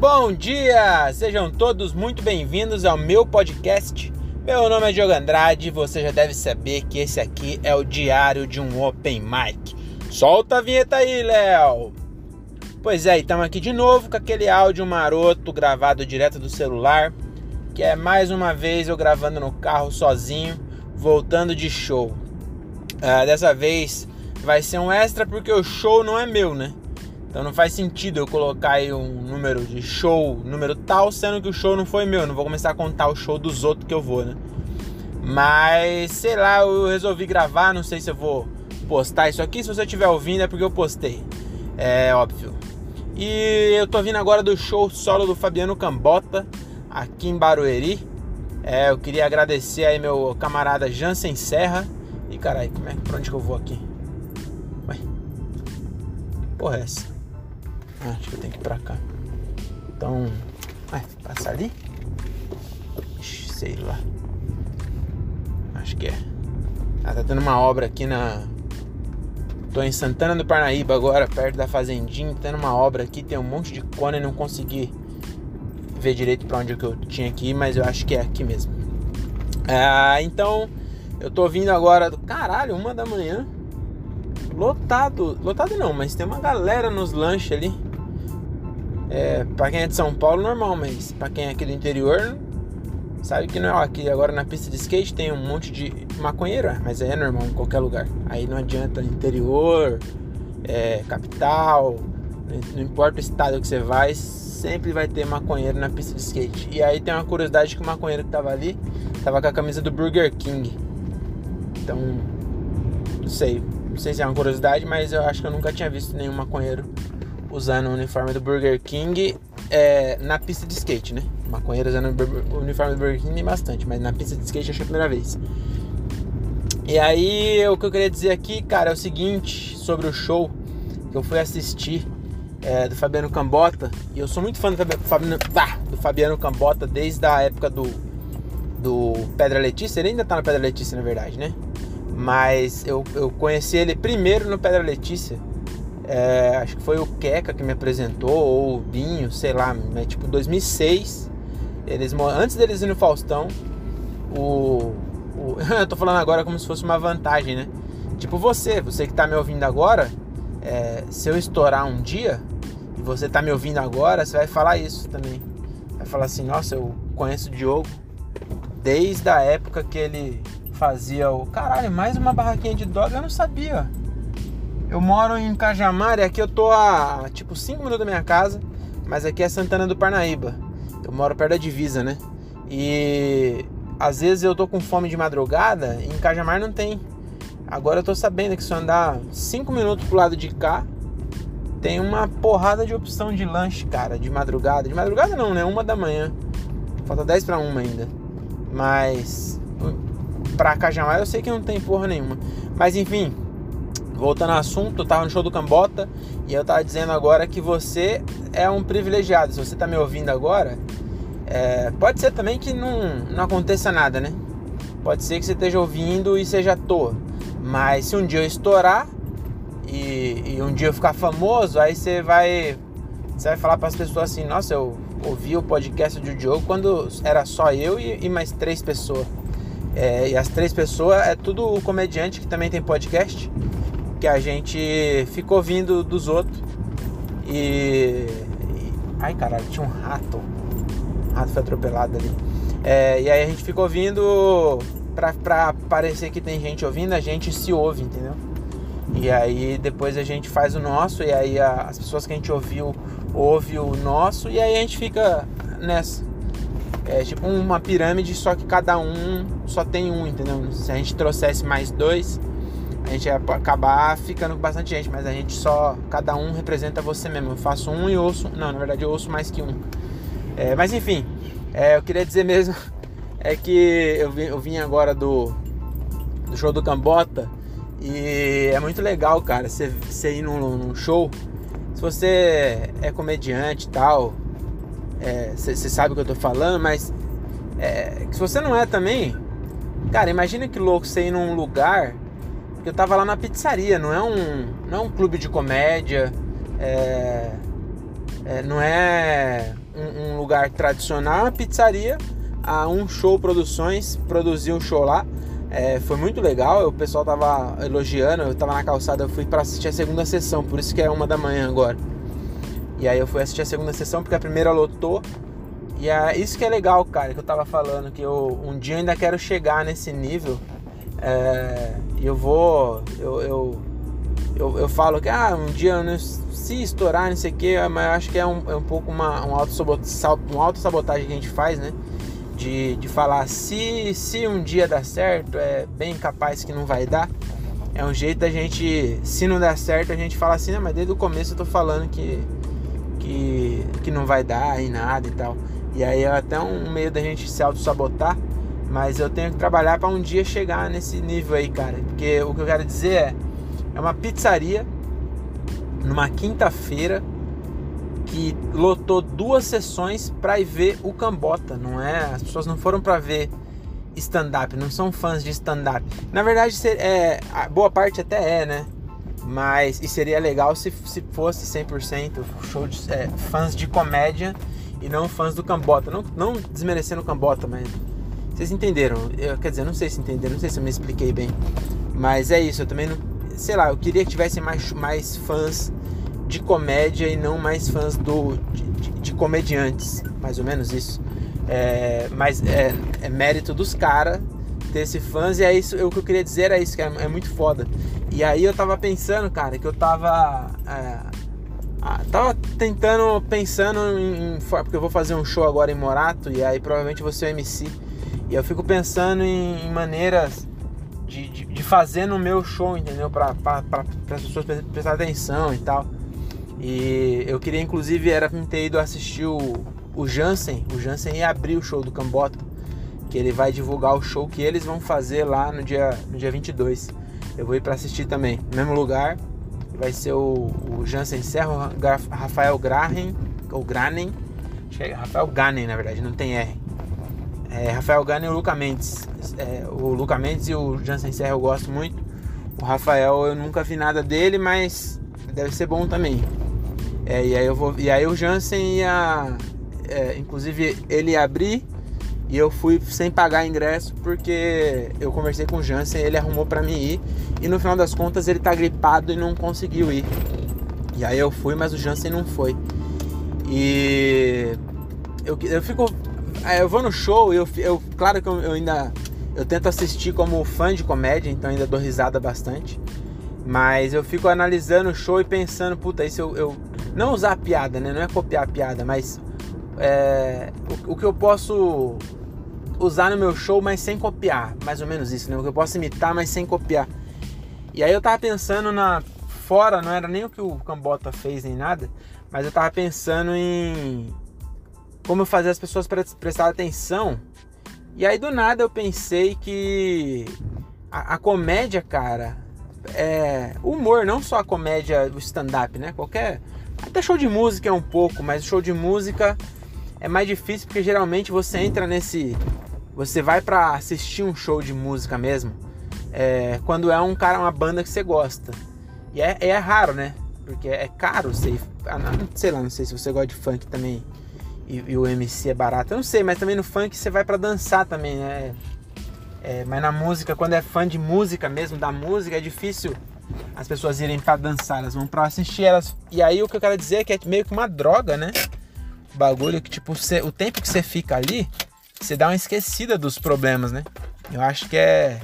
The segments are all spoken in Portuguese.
Bom dia! Sejam todos muito bem-vindos ao meu podcast. Meu nome é Diogo Andrade você já deve saber que esse aqui é o diário de um Open Mic. Solta a vinheta aí, Léo! Pois é, estamos aqui de novo com aquele áudio maroto gravado direto do celular, que é mais uma vez eu gravando no carro sozinho, voltando de show. Uh, dessa vez vai ser um extra porque o show não é meu, né? Então não faz sentido eu colocar aí um número de show, número tal, sendo que o show não foi meu. Não vou começar a contar o show dos outros que eu vou, né? Mas sei lá, eu resolvi gravar. Não sei se eu vou postar isso aqui. Se você estiver ouvindo, é porque eu postei. É óbvio. E eu tô vindo agora do show solo do Fabiano Cambota, aqui em Barueri. É, eu queria agradecer aí meu camarada Jansen Serra. E caralho, como é, pra onde que eu vou aqui? Ué. Porra, é essa? Ah, acho que eu tenho que ir pra cá. Então. Ué, passar ali? Ixi, sei lá. Acho que é. Ah, tá tendo uma obra aqui na. Tô em Santana do Parnaíba agora, perto da Fazendinha. Tendo uma obra aqui, tem um monte de cone e não consegui ver direito pra onde eu tinha que ir, mas eu acho que é aqui mesmo. Ah, então, eu tô vindo agora do. Caralho, uma da manhã. Lotado. Lotado não, mas tem uma galera nos lanches ali. É, pra quem é de São Paulo, normal, mas pra quem é aqui do interior, sabe que não é aqui. Agora na pista de skate tem um monte de maconheiro, é, mas é normal em qualquer lugar. Aí não adianta interior, é, capital, não importa o estado que você vai, sempre vai ter maconheiro na pista de skate. E aí tem uma curiosidade que o maconheiro que tava ali tava com a camisa do Burger King. Então, não sei, não sei se é uma curiosidade, mas eu acho que eu nunca tinha visto nenhum maconheiro usando o uniforme do Burger King é, na pista de skate, né? Maconheiro usando o uniforme do Burger King tem bastante, mas na pista de skate achei a primeira vez. E aí, o que eu queria dizer aqui, cara, é o seguinte sobre o show que eu fui assistir é, do Fabiano Cambota. E eu sou muito fã do Fabiano, do Fabiano Cambota desde a época do, do Pedra Letícia. Ele ainda tá no Pedra Letícia, na verdade, né? Mas eu, eu conheci ele primeiro no Pedra Letícia é, acho que foi o Queca que me apresentou, ou o Binho, sei lá, é tipo 2006. Eles, antes deles ir no Faustão, o, o, eu tô falando agora como se fosse uma vantagem, né? Tipo você, você que tá me ouvindo agora, é, se eu estourar um dia e você tá me ouvindo agora, você vai falar isso também. Vai falar assim, nossa, eu conheço o Diogo desde a época que ele fazia o. Caralho, mais uma barraquinha de droga, eu não sabia. Eu moro em Cajamar e aqui eu tô a tipo 5 minutos da minha casa, mas aqui é Santana do Parnaíba. Eu moro perto da divisa, né? E às vezes eu tô com fome de madrugada e em Cajamar não tem. Agora eu tô sabendo que se eu andar 5 minutos pro lado de cá, tem uma porrada de opção de lanche, cara, de madrugada. De madrugada não, né? Uma da manhã. Falta 10 para uma ainda. Mas pra Cajamar eu sei que não tem porra nenhuma. Mas enfim, voltando ao assunto, eu tava no show do Cambota e eu tava dizendo agora que você é um privilegiado. Se você tá me ouvindo agora, é, pode ser também que não, não aconteça nada, né? Pode ser que você esteja ouvindo e seja à toa. Mas se um dia eu estourar e, e um dia eu ficar famoso, aí você vai, você vai falar para as pessoas assim: Nossa, eu ouvi o podcast do Diogo quando era só eu e, e mais três pessoas. É, e as três pessoas é tudo comediante que também tem podcast que a gente ficou ouvindo dos outros. E. Ai caralho, tinha um rato. O rato foi atropelado ali. É, e aí a gente ficou ouvindo pra, pra parecer que tem gente ouvindo, a gente se ouve, entendeu? E aí depois a gente faz o nosso, e aí a, as pessoas que a gente ouviu ouve o nosso, e aí a gente fica nessa. É tipo uma pirâmide, só que cada um só tem um, entendeu? Se a gente trouxesse mais dois, a gente ia acabar ficando com bastante gente, mas a gente só, cada um representa você mesmo. Eu faço um e ouço, não, na verdade eu ouço mais que um. É, mas enfim, é, eu queria dizer mesmo é que eu vim, eu vim agora do, do show do Cambota e é muito legal, cara, você, você ir num, num show. Se você é comediante e tal, é, você, você sabe o que eu tô falando, mas é, se você não é também, cara, imagina que louco você ir num lugar porque eu tava lá na pizzaria, não é um, não é um clube de comédia, é, é, não é um, um lugar tradicional, uma pizzaria, a um show produções, produzir um show lá. É, foi muito legal, o pessoal tava elogiando, eu tava na calçada, eu fui para assistir a segunda sessão, por isso que é uma da manhã agora. E aí eu fui assistir a segunda sessão porque a primeira lotou. E é isso que é legal, cara, que eu tava falando, que eu um dia ainda quero chegar nesse nível. É, eu vou. Eu, eu, eu, eu, falo que ah, um dia não, se estourar, não sei o que, mas eu acho que é um, é um pouco uma um auto-sabotagem um auto que a gente faz, né? De, de falar se, se um dia dá certo, é bem capaz que não vai dar. É um jeito da gente, se não der certo, a gente fala assim, mas desde o começo eu tô falando que, que, que não vai dar e nada e tal. E aí é até um meio da gente se auto-sabotar. Mas eu tenho que trabalhar para um dia chegar nesse nível aí, cara. Porque o que eu quero dizer é, é uma pizzaria numa quinta-feira que lotou duas sessões para ir ver o Cambota, não é? As pessoas não foram para ver stand-up, não são fãs de stand-up. Na verdade, é, boa parte até é, né? Mas e seria legal se, se fosse 100% show de é, fãs de comédia e não fãs do Cambota. Não, não desmerecendo o Cambota, mas vocês entenderam? Eu, quer dizer, não sei se entenderam, não sei se eu me expliquei bem. Mas é isso, eu também não. Sei lá, eu queria que tivesse mais, mais fãs de comédia e não mais fãs do, de, de, de comediantes. Mais ou menos isso. É, mas é, é mérito dos caras ter esse fãs e é isso. O que eu queria dizer era isso, que é, é muito foda. E aí eu tava pensando, cara, que eu tava. É, ah, tava tentando, pensando em, em, Porque eu vou fazer um show agora em Morato e aí provavelmente ser o MC. E eu fico pensando em, em maneiras de, de, de, fazer no meu show, entendeu? Pra, pra, pra, pra as pessoas prestarem atenção e tal. E eu queria inclusive era ter ido assistir o, o Jansen. O Jansen ia abrir o show do Cambota. Que ele vai divulgar o show que eles vão fazer lá no dia, no dia 22. Eu vou ir para assistir também, no mesmo lugar vai ser o, o Jansen Serra, Rafael Grahen, ou Granen, é Rafael Ganen na verdade, não tem R. É, Rafael Ganen e o Luca Mendes. É, o Luca Mendes e o Jansen Serra eu gosto muito. O Rafael eu nunca vi nada dele, mas deve ser bom também. É, e aí eu vou. E aí o Jansen ia. É, inclusive ele ia abrir e eu fui sem pagar ingresso porque eu conversei com o Jansen, ele arrumou para mim ir. E no final das contas ele tá gripado e não conseguiu ir. E aí eu fui, mas o Jansen não foi. E eu, eu fico. Eu vou no show eu, eu claro que eu, ainda. Eu tento assistir como fã de comédia, então ainda dou risada bastante. Mas eu fico analisando o show e pensando, puta, isso eu, eu. Não usar a piada, né? Não é copiar a piada, mas. É, o, o que eu posso usar no meu show, mas sem copiar. Mais ou menos isso, né? O que eu posso imitar, mas sem copiar. E aí eu tava pensando na. Fora, não era nem o que o Cambota fez nem nada, mas eu tava pensando em como fazer as pessoas prestar atenção. E aí do nada eu pensei que a, a comédia, cara, é humor, não só a comédia, o stand-up, né? Qualquer. Até show de música é um pouco, mas show de música é mais difícil porque geralmente você entra nesse você vai para assistir um show de música mesmo, é, quando é um cara, uma banda que você gosta. E é, é raro, né? Porque é caro, ah, sei lá, não sei se você gosta de funk também e, e o MC é barato, eu não sei, mas também no funk você vai para dançar também, né? É, mas na música, quando é fã de música mesmo, da música, é difícil as pessoas irem para dançar, elas vão para assistir elas. E aí o que eu quero dizer é que é meio que uma droga, né? O bagulho que, tipo, você, o tempo que você fica ali, você dá uma esquecida dos problemas, né? Eu acho que é,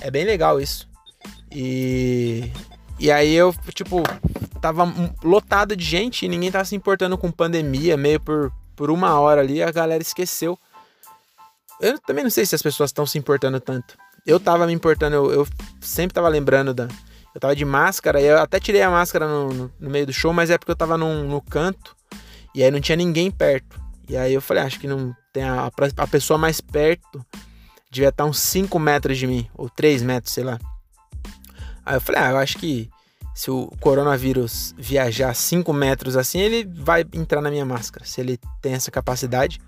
é bem legal isso. E, e aí eu, tipo, tava lotado de gente e ninguém tava se importando com pandemia, meio por, por uma hora ali, a galera esqueceu. Eu também não sei se as pessoas estão se importando tanto. Eu tava me importando, eu, eu, sempre tava lembrando da. Eu tava de máscara, e eu até tirei a máscara no, no, no meio do show, mas é porque eu tava num, no canto e aí não tinha ninguém perto. E aí eu falei, ah, acho que não tem a, a pessoa mais perto devia estar uns 5 metros de mim, ou 3 metros, sei lá. Aí eu falei, ah, eu acho que se o coronavírus viajar 5 metros assim, ele vai entrar na minha máscara, se ele tem essa capacidade.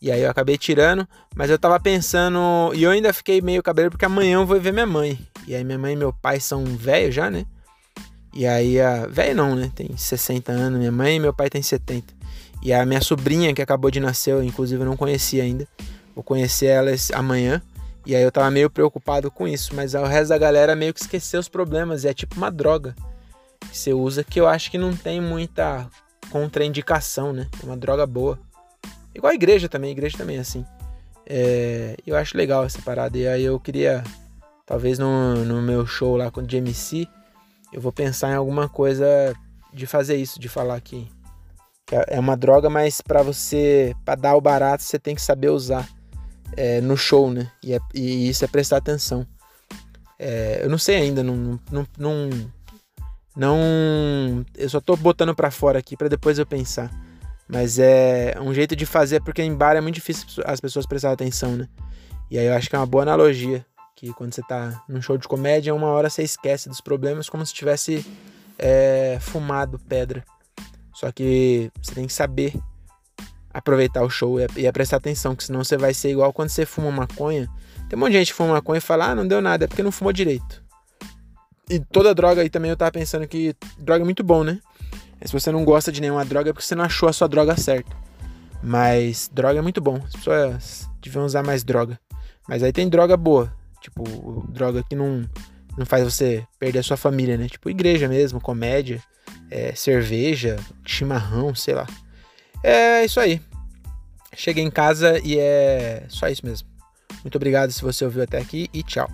E aí eu acabei tirando, mas eu tava pensando, e eu ainda fiquei meio cabelo porque amanhã eu vou ver minha mãe. E aí minha mãe e meu pai são velhos já, né? E aí a velho não, né? Tem 60 anos, minha mãe e meu pai tem 70. E a minha sobrinha, que acabou de nascer, eu, inclusive eu não conhecia ainda. Vou conhecer ela amanhã. E aí eu tava meio preocupado com isso. Mas o resto da galera meio que esqueceu os problemas. E é tipo uma droga que você usa que eu acho que não tem muita contraindicação, né? É uma droga boa. Igual a igreja também, a igreja também é assim. É, eu acho legal essa parada. E aí eu queria, talvez no, no meu show lá com o GMC, eu vou pensar em alguma coisa de fazer isso, de falar que, que é, uma droga, mas para você, para dar o barato, você tem que saber usar é, no show, né? E, é, e, isso é prestar atenção. É, eu não sei ainda, não, não, não, não eu só tô botando para fora aqui para depois eu pensar. Mas é um jeito de fazer porque em bar é muito difícil as pessoas prestarem atenção, né? E aí eu acho que é uma boa analogia que quando você tá num show de comédia, uma hora você esquece dos problemas como se tivesse é, fumado pedra. Só que você tem que saber aproveitar o show e, e prestar atenção, que senão você vai ser igual quando você fuma maconha. Tem um monte de gente que fuma maconha e fala, ah, não deu nada, é porque não fumou direito. E toda droga aí também eu tava pensando que droga é muito bom, né? Se você não gosta de nenhuma droga é porque você não achou a sua droga certa. Mas droga é muito bom. As pessoas deviam usar mais droga. Mas aí tem droga boa. Tipo, droga que não, não faz você perder a sua família, né? Tipo, igreja mesmo, comédia, é, cerveja, chimarrão, sei lá. É isso aí. Cheguei em casa e é só isso mesmo. Muito obrigado se você ouviu até aqui e tchau.